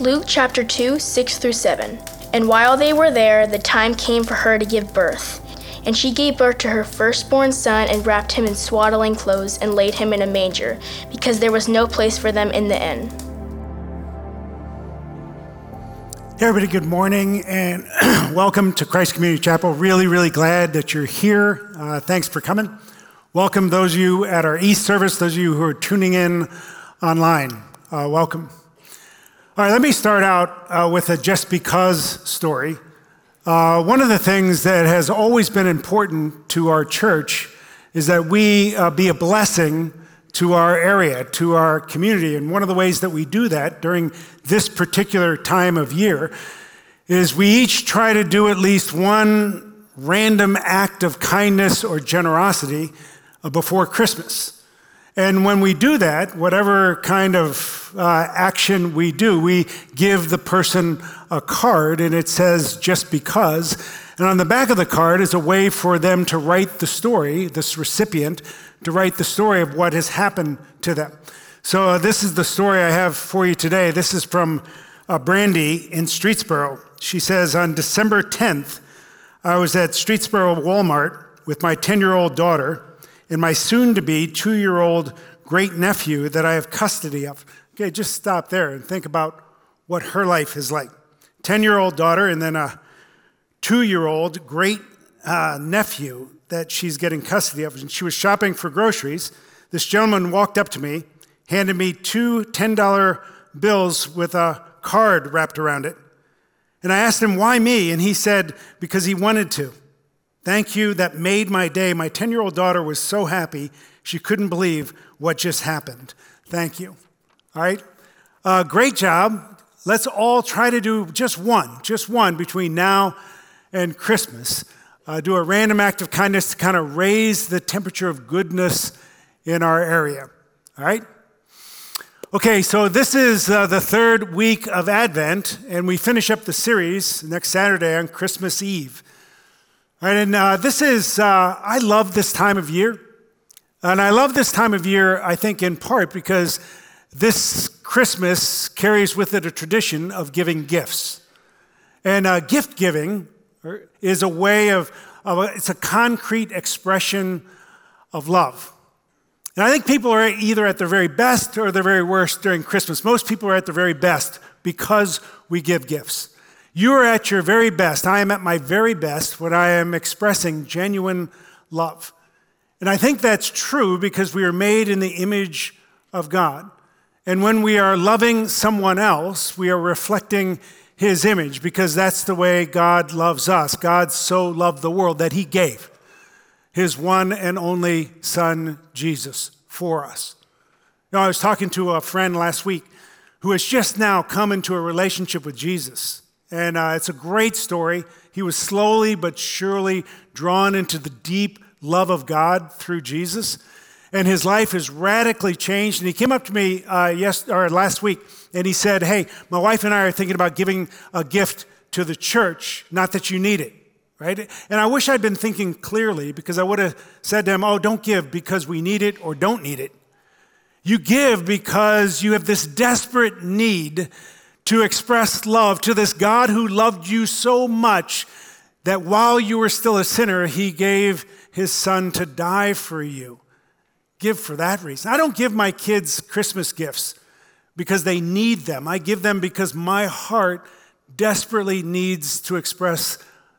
Luke chapter 2, 6 through 7. And while they were there, the time came for her to give birth. And she gave birth to her firstborn son and wrapped him in swaddling clothes and laid him in a manger, because there was no place for them in the inn. Hey, everybody, good morning and welcome to Christ Community Chapel. Really, really glad that you're here. Uh, thanks for coming. Welcome those of you at our East service, those of you who are tuning in online. Uh, welcome. All right, let me start out uh, with a just because story. Uh, one of the things that has always been important to our church is that we uh, be a blessing to our area, to our community. And one of the ways that we do that during this particular time of year is we each try to do at least one random act of kindness or generosity uh, before Christmas. And when we do that, whatever kind of uh, action we do, we give the person a card and it says just because. And on the back of the card is a way for them to write the story, this recipient, to write the story of what has happened to them. So uh, this is the story I have for you today. This is from uh, Brandy in Streetsboro. She says, On December 10th, I was at Streetsboro Walmart with my 10 year old daughter and my soon to be two year old great nephew that I have custody of. Okay, just stop there and think about what her life is like. 10 year old daughter, and then a two year old great uh, nephew that she's getting custody of. And she was shopping for groceries. This gentleman walked up to me, handed me two $10 bills with a card wrapped around it. And I asked him, why me? And he said, because he wanted to. Thank you. That made my day. My 10 year old daughter was so happy, she couldn't believe what just happened. Thank you. All right. Uh, great job. Let's all try to do just one, just one between now and Christmas. Uh, do a random act of kindness to kind of raise the temperature of goodness in our area. All right? Okay, so this is uh, the third week of Advent, and we finish up the series next Saturday on Christmas Eve. Right, and uh, this is, uh, I love this time of year. And I love this time of year, I think, in part because this Christmas carries with it a tradition of giving gifts. And uh, gift giving is a way of, of a, it's a concrete expression of love. And I think people are either at their very best or their very worst during Christmas. Most people are at their very best because we give gifts. You are at your very best. I am at my very best when I am expressing genuine love. And I think that's true because we are made in the image of God. And when we are loving someone else, we are reflecting his image because that's the way God loves us. God so loved the world that he gave his one and only son, Jesus, for us. Know, I was talking to a friend last week who has just now come into a relationship with Jesus. And uh, it's a great story. He was slowly but surely drawn into the deep love of God through Jesus. And his life has radically changed. And he came up to me uh, yes, or last week and he said, Hey, my wife and I are thinking about giving a gift to the church, not that you need it, right? And I wish I'd been thinking clearly because I would have said to him, Oh, don't give because we need it or don't need it. You give because you have this desperate need to express love to this God who loved you so much that while you were still a sinner, he gave his son to die for you. Give for that reason. I don't give my kids Christmas gifts because they need them. I give them because my heart desperately needs to express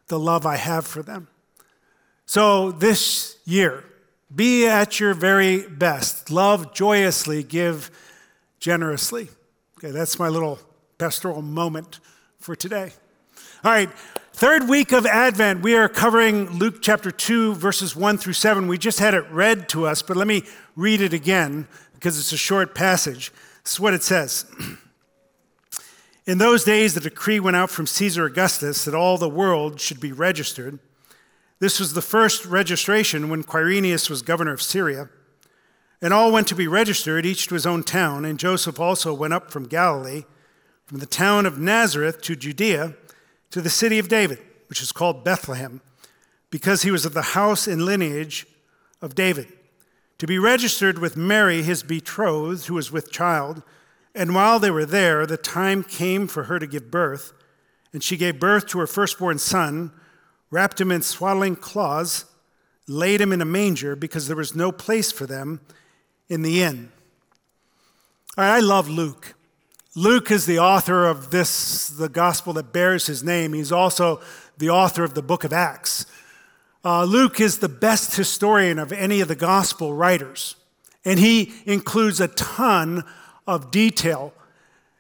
the love I have for them. So this year, be at your very best. Love joyously, give generously. Okay, that's my little pastoral moment for today. All right, third week of Advent, we are covering Luke chapter 2, verses 1 through 7. We just had it read to us, but let me read it again because it's a short passage. This is what it says. In those days, the decree went out from Caesar Augustus that all the world should be registered. This was the first registration when Quirinius was governor of Syria. And all went to be registered, each to his own town. And Joseph also went up from Galilee, from the town of Nazareth to Judea, to the city of David, which is called Bethlehem, because he was of the house and lineage of David, to be registered with Mary, his betrothed, who was with child. And while they were there, the time came for her to give birth. And she gave birth to her firstborn son, wrapped him in swaddling cloths, laid him in a manger because there was no place for them in the inn. All right, I love Luke. Luke is the author of this, the gospel that bears his name. He's also the author of the book of Acts. Uh, Luke is the best historian of any of the gospel writers, and he includes a ton of detail.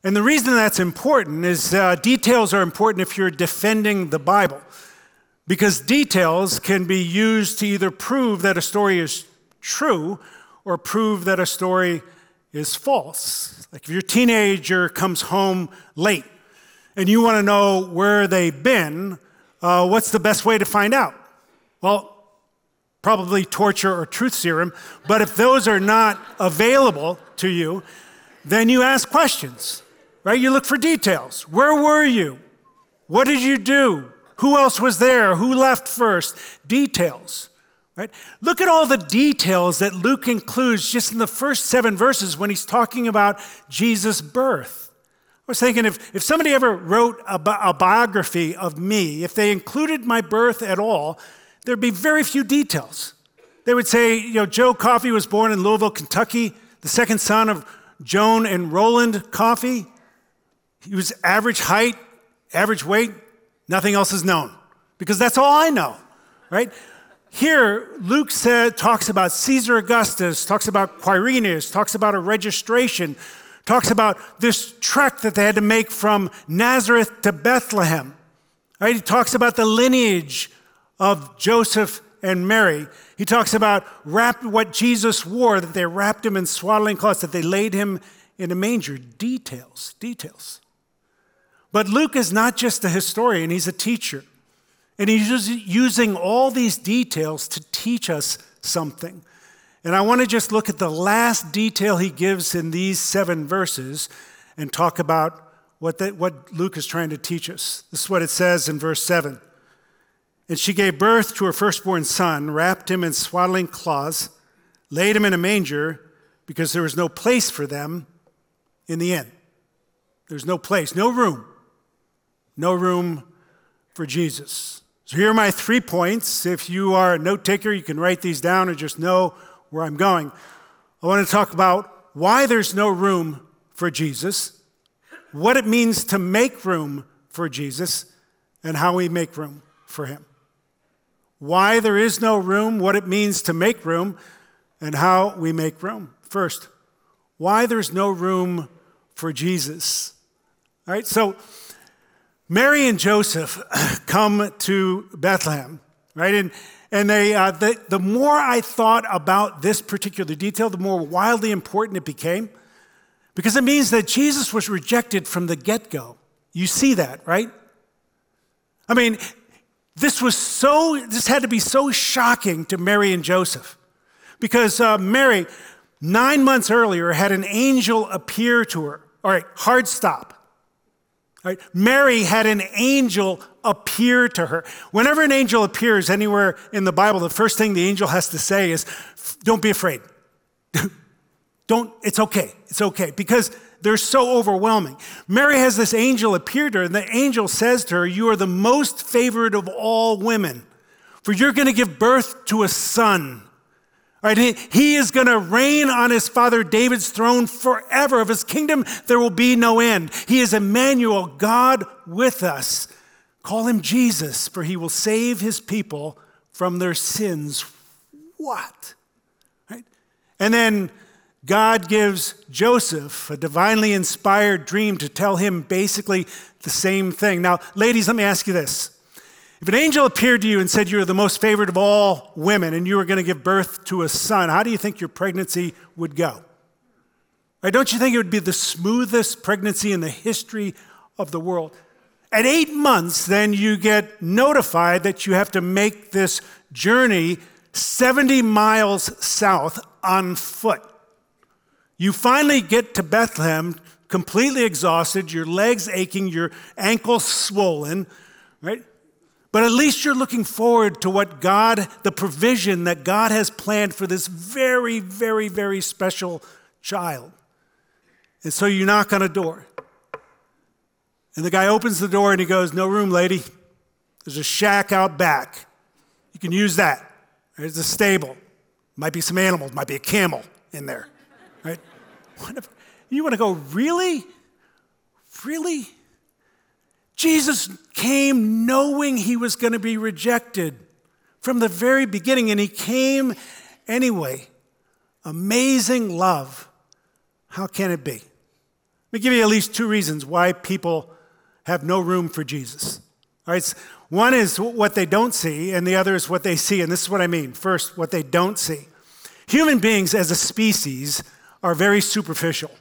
And the reason that's important is uh, details are important if you're defending the Bible, because details can be used to either prove that a story is true or prove that a story is false. Like if your teenager comes home late and you want to know where they've been, uh, what's the best way to find out? Well, probably torture or truth serum, but if those are not available to you, then you ask questions, right? You look for details. Where were you? What did you do? Who else was there? Who left first? Details, right? Look at all the details that Luke includes just in the first seven verses when he's talking about Jesus' birth. I was thinking if, if somebody ever wrote a, bi- a biography of me, if they included my birth at all, there'd be very few details. They would say, you know, Joe Coffey was born in Louisville, Kentucky, the second son of Joan and Roland Coffey. He was average height, average weight, nothing else is known because that's all I know, right? Here, Luke said, talks about Caesar Augustus, talks about Quirinius, talks about a registration, talks about this trek that they had to make from Nazareth to Bethlehem. Right? He talks about the lineage of Joseph and Mary. He talks about wrap, what Jesus wore, that they wrapped him in swaddling cloths, that they laid him in a manger. Details, details. But Luke is not just a historian, he's a teacher. And he's using all these details to teach us something. And I want to just look at the last detail he gives in these seven verses and talk about what, the, what Luke is trying to teach us. This is what it says in verse 7. And she gave birth to her firstborn son, wrapped him in swaddling cloths, laid him in a manger because there was no place for them in the inn. There's no place, no room, no room for Jesus. So here are my three points. If you are a note taker, you can write these down or just know where I'm going. I want to talk about why there's no room for Jesus, what it means to make room for Jesus, and how we make room for him. Why there is no room, what it means to make room, and how we make room. First, why there's no room for Jesus. All right, so Mary and Joseph come to Bethlehem, right? And, and they, uh, the, the more I thought about this particular detail, the more wildly important it became because it means that Jesus was rejected from the get go. You see that, right? I mean, this was so, this had to be so shocking to Mary and Joseph because uh, Mary, nine months earlier, had an angel appear to her. All right, hard stop. Right, Mary had an angel appear to her. Whenever an angel appears anywhere in the Bible, the first thing the angel has to say is, Don't be afraid. Don't, it's okay. It's okay. Because they're so overwhelming. Mary has this angel appear to her, and the angel says to her, You are the most favored of all women, for you're going to give birth to a son. Right? He is going to reign on his father David's throne forever. Of his kingdom, there will be no end. He is Emmanuel, God with us. Call him Jesus, for he will save his people from their sins. What? Right? And then God gives Joseph a divinely inspired dream to tell him basically the same thing. Now, ladies, let me ask you this. If an angel appeared to you and said you were the most favored of all women and you were going to give birth to a son, how do you think your pregnancy would go? Right, don't you think it would be the smoothest pregnancy in the history of the world. At eight months, then you get notified that you have to make this journey 70 miles south on foot. You finally get to Bethlehem completely exhausted, your legs aching, your ankles swollen, right? But at least you're looking forward to what God, the provision that God has planned for this very, very, very special child. And so you knock on a door. And the guy opens the door and he goes, No room, lady. There's a shack out back. You can use that. There's a stable. Might be some animals, might be a camel in there. Right? You want to go, really? Really? Jesus came knowing he was going to be rejected from the very beginning, and he came anyway. Amazing love. How can it be? Let me give you at least two reasons why people have no room for Jesus. All right, one is what they don't see, and the other is what they see. And this is what I mean. First, what they don't see. Human beings as a species are very superficial.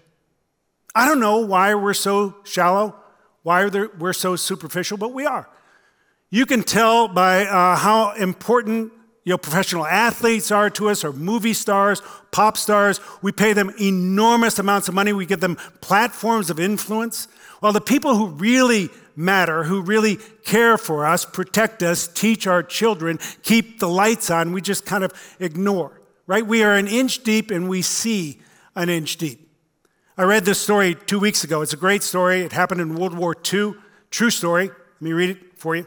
I don't know why we're so shallow, why are there, we're so superficial, but we are. You can tell by uh, how important you know, professional athletes are to us, or movie stars, pop stars. We pay them enormous amounts of money. We give them platforms of influence. While the people who really matter, who really care for us, protect us, teach our children, keep the lights on, we just kind of ignore, right? We are an inch deep and we see an inch deep. I read this story two weeks ago. It's a great story. It happened in World War II. True story. Let me read it for you. It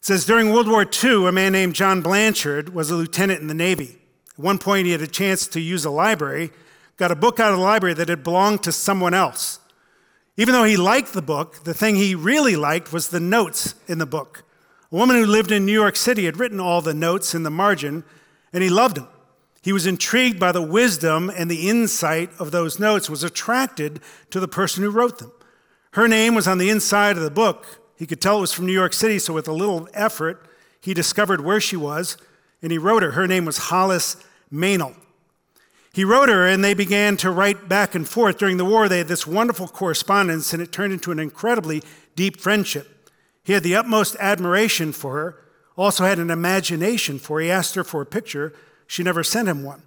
says During World War II, a man named John Blanchard was a lieutenant in the Navy. At one point, he had a chance to use a library, got a book out of the library that had belonged to someone else. Even though he liked the book, the thing he really liked was the notes in the book. A woman who lived in New York City had written all the notes in the margin, and he loved them. He was intrigued by the wisdom and the insight of those notes, was attracted to the person who wrote them. Her name was on the inside of the book. He could tell it was from New York City, so with a little effort, he discovered where she was, and he wrote her. Her name was Hollis Maynell. He wrote her, and they began to write back and forth. During the war, they had this wonderful correspondence, and it turned into an incredibly deep friendship. He had the utmost admiration for her, also had an imagination for her. He asked her for a picture, she never sent him one.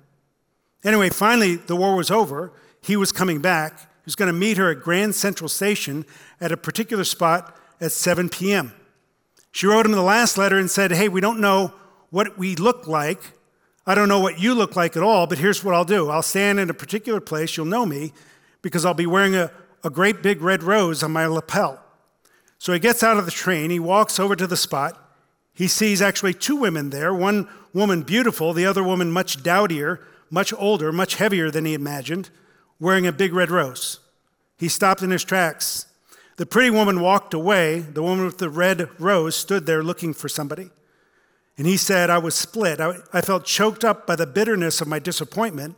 Anyway, finally, the war was over. He was coming back. He was going to meet her at Grand Central Station at a particular spot at 7 p.m. She wrote him the last letter and said, Hey, we don't know what we look like. I don't know what you look like at all, but here's what I'll do I'll stand in a particular place. You'll know me because I'll be wearing a, a great big red rose on my lapel. So he gets out of the train. He walks over to the spot. He sees actually two women there one woman beautiful, the other woman much dowdier, much older, much heavier than he imagined, wearing a big red rose. He stopped in his tracks. The pretty woman walked away. The woman with the red rose stood there looking for somebody. And he said, I was split. I, I, felt choked up by the bitterness of my disappointment,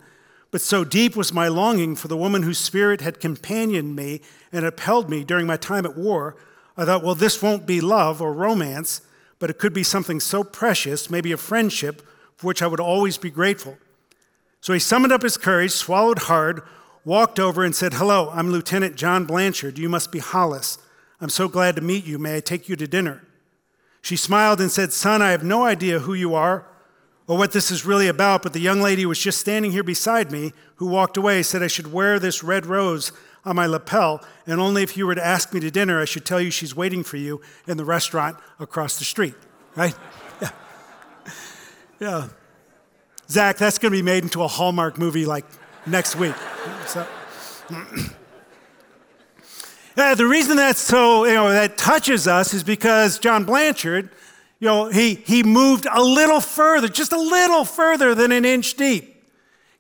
but so deep was my longing for the woman whose spirit had companioned me and upheld me during my time at war. I thought, well, this won't be love or romance but it could be something so precious, maybe a friendship, for which I would always be grateful. So he summoned up his courage, swallowed hard, walked over, and said, Hello, I'm Lieutenant John Blanchard. You must be Hollis. I'm so glad to meet you. May I take you to dinner? She smiled and said, Son, I have no idea who you are or what this is really about, but the young lady who was just standing here beside me, who walked away, said I should wear this red rose on my lapel, and only if you were to ask me to dinner, I should tell you she's waiting for you in the restaurant across the street, right? Yeah. yeah. Zach, that's going to be made into a Hallmark movie like next week. So, yeah, the reason that's so, you know, that touches us is because John Blanchard, you know, he, he moved a little further, just a little further than an inch deep.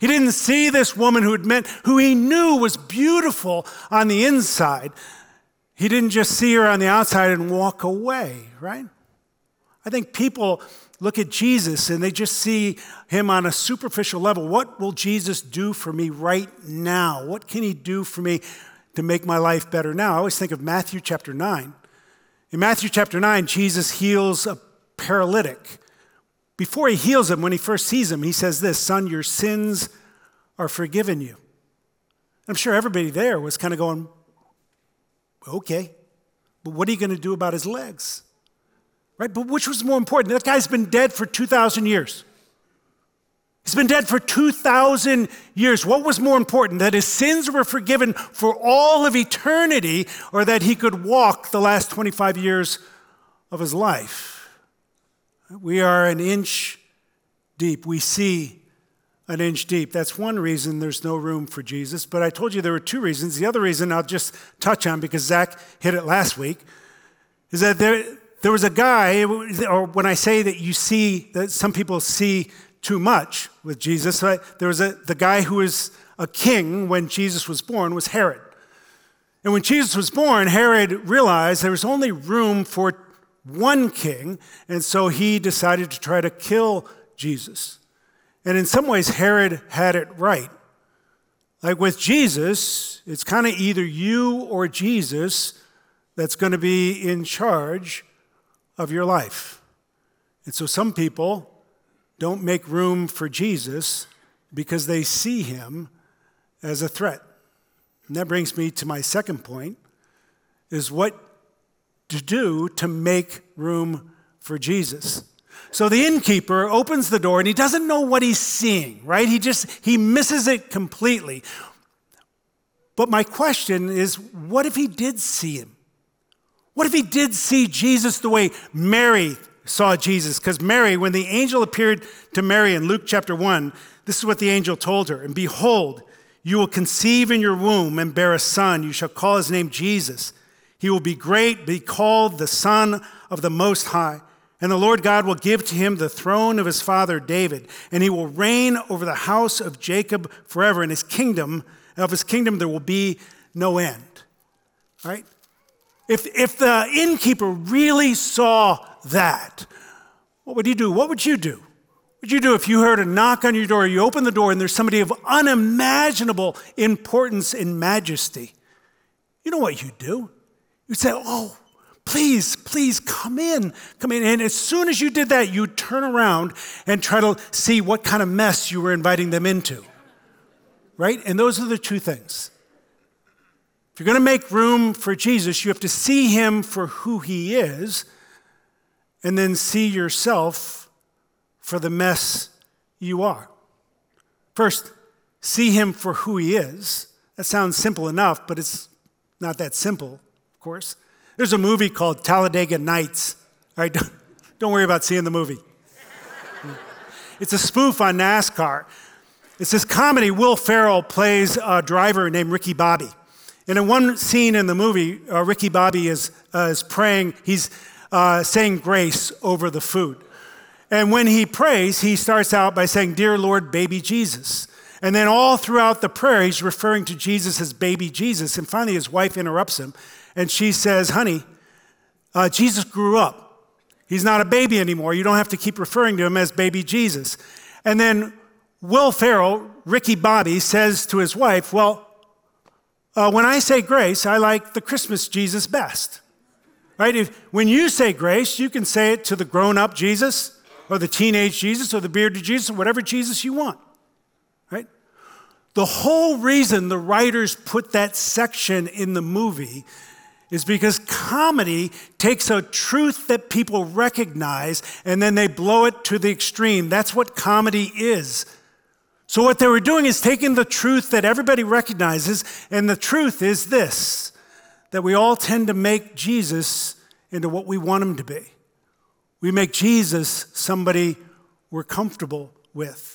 He didn't see this woman who had met, who he knew was beautiful on the inside. He didn't just see her on the outside and walk away, right? I think people look at Jesus and they just see him on a superficial level. What will Jesus do for me right now? What can he do for me to make my life better now? I always think of Matthew chapter 9. In Matthew chapter 9, Jesus heals a paralytic. Before he heals him, when he first sees him, he says this Son, your sins are forgiven you. I'm sure everybody there was kind of going, okay, But what are you going to do about his legs? Right? But which was more important? That guy's been dead for 2,000 years. He's been dead for 2,000 years. What was more important? That his sins were forgiven for all of eternity, or that he could walk the last 25 years of his life? We are an inch deep. We see an inch deep. That's one reason there's no room for Jesus. But I told you there were two reasons. The other reason I'll just touch on because Zach hit it last week is that there, there was a guy, or when I say that you see, that some people see too much with Jesus. There was a, the guy who was a king when Jesus was born was Herod. And when Jesus was born, Herod realized there was only room for one king, and so he decided to try to kill Jesus. And in some ways, Herod had it right. Like with Jesus, it's kind of either you or Jesus that's going to be in charge of your life. And so some people don't make room for Jesus because they see him as a threat. And that brings me to my second point is what to do to make room for Jesus. So the innkeeper opens the door and he doesn't know what he's seeing, right? He just he misses it completely. But my question is what if he did see him? What if he did see Jesus the way Mary saw Jesus. Because Mary, when the angel appeared to Mary in Luke chapter 1, this is what the angel told her And behold, you will conceive in your womb and bear a son. You shall call his name Jesus. He will be great, be called the Son of the Most High. And the Lord God will give to him the throne of his father David, and he will reign over the house of Jacob forever. And his kingdom, of his kingdom, there will be no end. Right? If, if the innkeeper really saw that, what would he do? What would you do? What would you do if you heard a knock on your door, you open the door, and there's somebody of unimaginable importance and majesty? You know what you'd do? You'd say, Oh, please, please come in, come in. And as soon as you did that, you'd turn around and try to see what kind of mess you were inviting them into. Right? And those are the two things. If you're going to make room for Jesus, you have to see him for who he is and then see yourself for the mess you are. First, see him for who he is. That sounds simple enough, but it's not that simple, course. There's a movie called Talladega Nights. All right, don't, don't worry about seeing the movie. It's a spoof on NASCAR. It's this comedy. Will Ferrell plays a driver named Ricky Bobby. And in one scene in the movie, uh, Ricky Bobby is, uh, is praying. He's uh, saying grace over the food. And when he prays, he starts out by saying, Dear Lord, baby Jesus. And then all throughout the prayer, he's referring to Jesus as baby Jesus. And finally, his wife interrupts him and she says, Honey, uh, Jesus grew up. He's not a baby anymore. You don't have to keep referring to him as baby Jesus. And then Will Ferrell, Ricky Bobby, says to his wife, Well, uh, when I say grace, I like the Christmas Jesus best. Right? If, when you say grace, you can say it to the grown up Jesus or the teenage Jesus or the bearded Jesus or whatever Jesus you want. Right? The whole reason the writers put that section in the movie is because comedy takes a truth that people recognize and then they blow it to the extreme. That's what comedy is. So, what they were doing is taking the truth that everybody recognizes, and the truth is this that we all tend to make Jesus into what we want him to be. We make Jesus somebody we're comfortable with.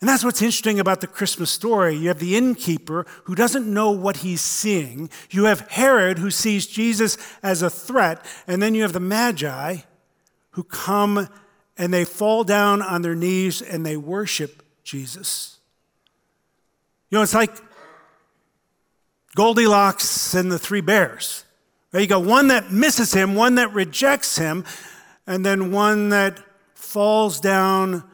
And that's what's interesting about the Christmas story. You have the innkeeper who doesn't know what he's seeing. You have Herod who sees Jesus as a threat. And then you have the Magi who come and they fall down on their knees and they worship Jesus. You know, it's like Goldilocks and the three bears. You got one that misses him, one that rejects him, and then one that falls down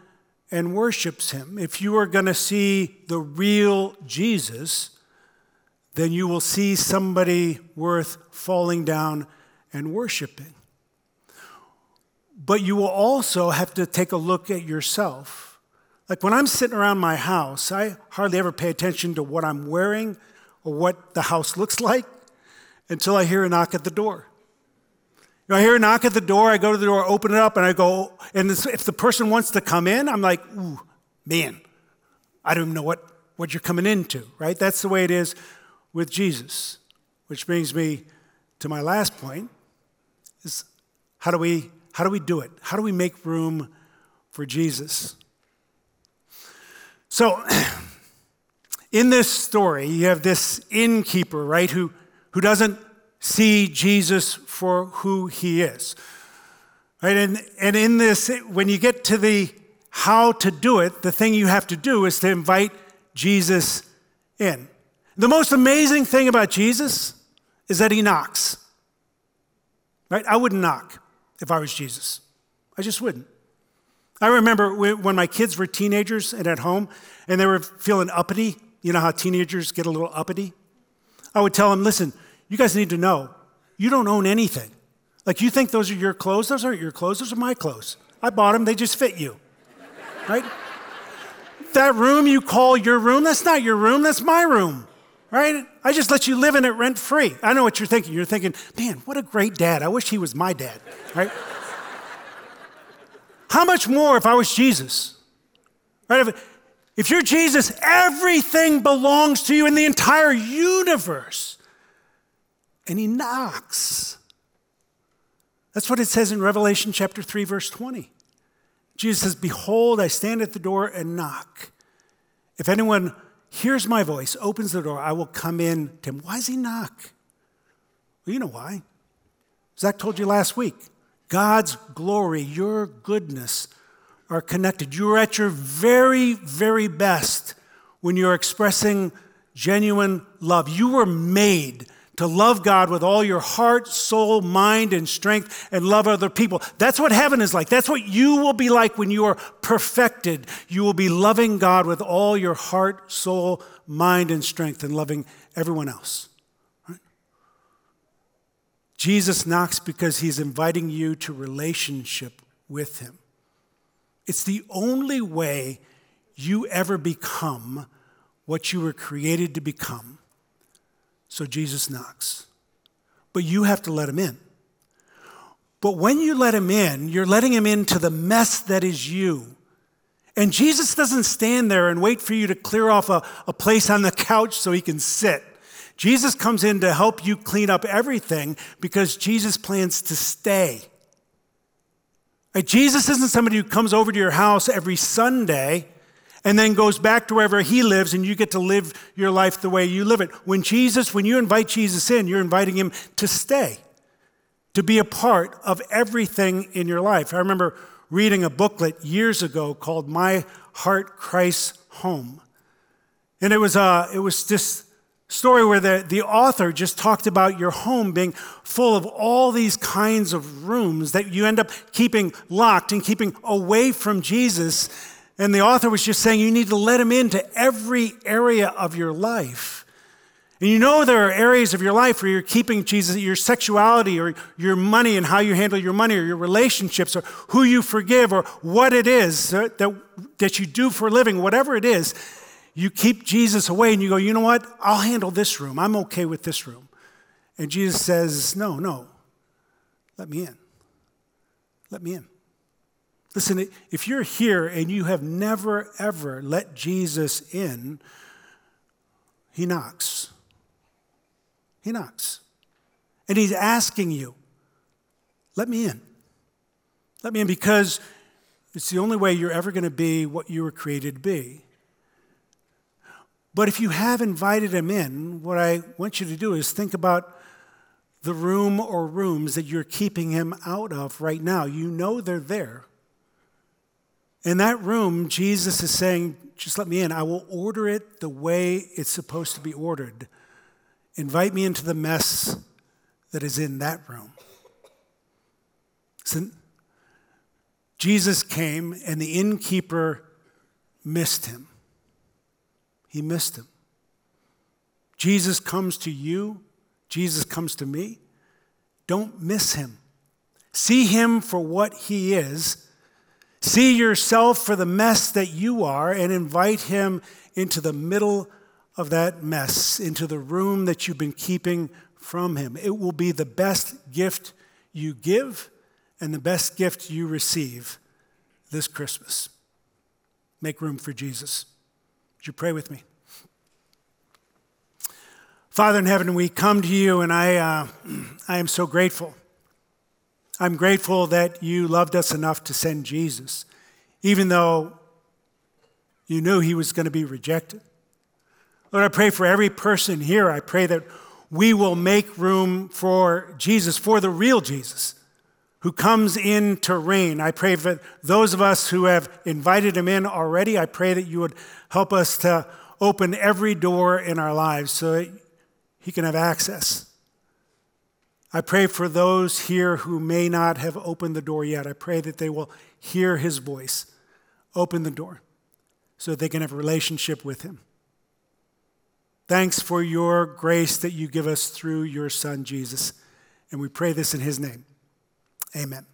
and worships him. If you are going to see the real Jesus, then you will see somebody worth falling down and worshiping. But you will also have to take a look at yourself. Like when I'm sitting around my house, I hardly ever pay attention to what I'm wearing or what the house looks like until I hear a knock at the door. You know, I hear a knock at the door, I go to the door, open it up, and I go, and if the person wants to come in, I'm like, ooh, man, I don't know what, what you're coming into, right? That's the way it is with Jesus. Which brings me to my last point is how do we how do we do it? How do we make room for Jesus? So in this story, you have this innkeeper, right, who, who doesn't see Jesus for who he is. Right? And, and in this, when you get to the how to do it, the thing you have to do is to invite Jesus in. The most amazing thing about Jesus is that he knocks. Right? I wouldn't knock if I was Jesus. I just wouldn't. I remember when my kids were teenagers and at home and they were feeling uppity. You know how teenagers get a little uppity? I would tell them, listen, you guys need to know, you don't own anything. Like, you think those are your clothes? Those aren't your clothes, those are my clothes. I bought them, they just fit you. Right? that room you call your room, that's not your room, that's my room. Right? I just let you live in it rent free. I know what you're thinking. You're thinking, man, what a great dad. I wish he was my dad. Right? How much more if I was Jesus? Right? If, if you're Jesus, everything belongs to you in the entire universe. And he knocks. That's what it says in Revelation chapter 3, verse 20. Jesus says, Behold, I stand at the door and knock. If anyone hears my voice, opens the door, I will come in to him. Why does he knock? Well, you know why. Zach told you last week. God's glory, your goodness are connected. You're at your very, very best when you're expressing genuine love. You were made to love God with all your heart, soul, mind, and strength, and love other people. That's what heaven is like. That's what you will be like when you are perfected. You will be loving God with all your heart, soul, mind, and strength, and loving everyone else. Jesus knocks because he's inviting you to relationship with him. It's the only way you ever become what you were created to become so Jesus knocks. But you have to let him in. But when you let him in, you're letting him into the mess that is you. And Jesus doesn't stand there and wait for you to clear off a, a place on the couch so he can sit. Jesus comes in to help you clean up everything because Jesus plans to stay. Jesus isn't somebody who comes over to your house every Sunday and then goes back to wherever he lives and you get to live your life the way you live it. When Jesus, when you invite Jesus in, you're inviting him to stay, to be a part of everything in your life. I remember reading a booklet years ago called My Heart Christ's Home. And it was, uh, it was this story where the, the author just talked about your home being full of all these kinds of rooms that you end up keeping locked and keeping away from Jesus and the author was just saying you need to let him into every area of your life. And you know there are areas of your life where you're keeping Jesus, your sexuality or your money and how you handle your money or your relationships or who you forgive or what it is that, that you do for a living, whatever it is, you keep Jesus away and you go, you know what? I'll handle this room. I'm okay with this room. And Jesus says, no, no, let me in. Let me in. Listen, if you're here and you have never, ever let Jesus in, he knocks. He knocks. And he's asking you, let me in. Let me in because it's the only way you're ever going to be what you were created to be. But if you have invited him in, what I want you to do is think about the room or rooms that you're keeping him out of right now. You know they're there. In that room, Jesus is saying, Just let me in. I will order it the way it's supposed to be ordered. Invite me into the mess that is in that room. So Jesus came, and the innkeeper missed him. He missed him. Jesus comes to you, Jesus comes to me. Don't miss him. See him for what he is See yourself for the mess that you are and invite him into the middle of that mess, into the room that you've been keeping from Him. It will be the best gift you give and the best gift you receive this Christmas. Make room for Jesus. Would you pray with me? Father in heaven, we come to you, and I, uh, I am so grateful. I'm grateful that you loved us enough to send Jesus, even though you knew he was going to be rejected. Lord, I pray for every person here. I pray that we will make room for Jesus, for the real Jesus who comes in to reign. I pray for those of us who have invited him in already. I pray that you would help us to open every door in our lives so that he can have access. I pray for those here who may not have opened the door yet. I pray that they will hear his voice, open the door, so they can have a relationship with him. Thanks for your grace that you give us through your son, Jesus. And we pray this in his name. Amen.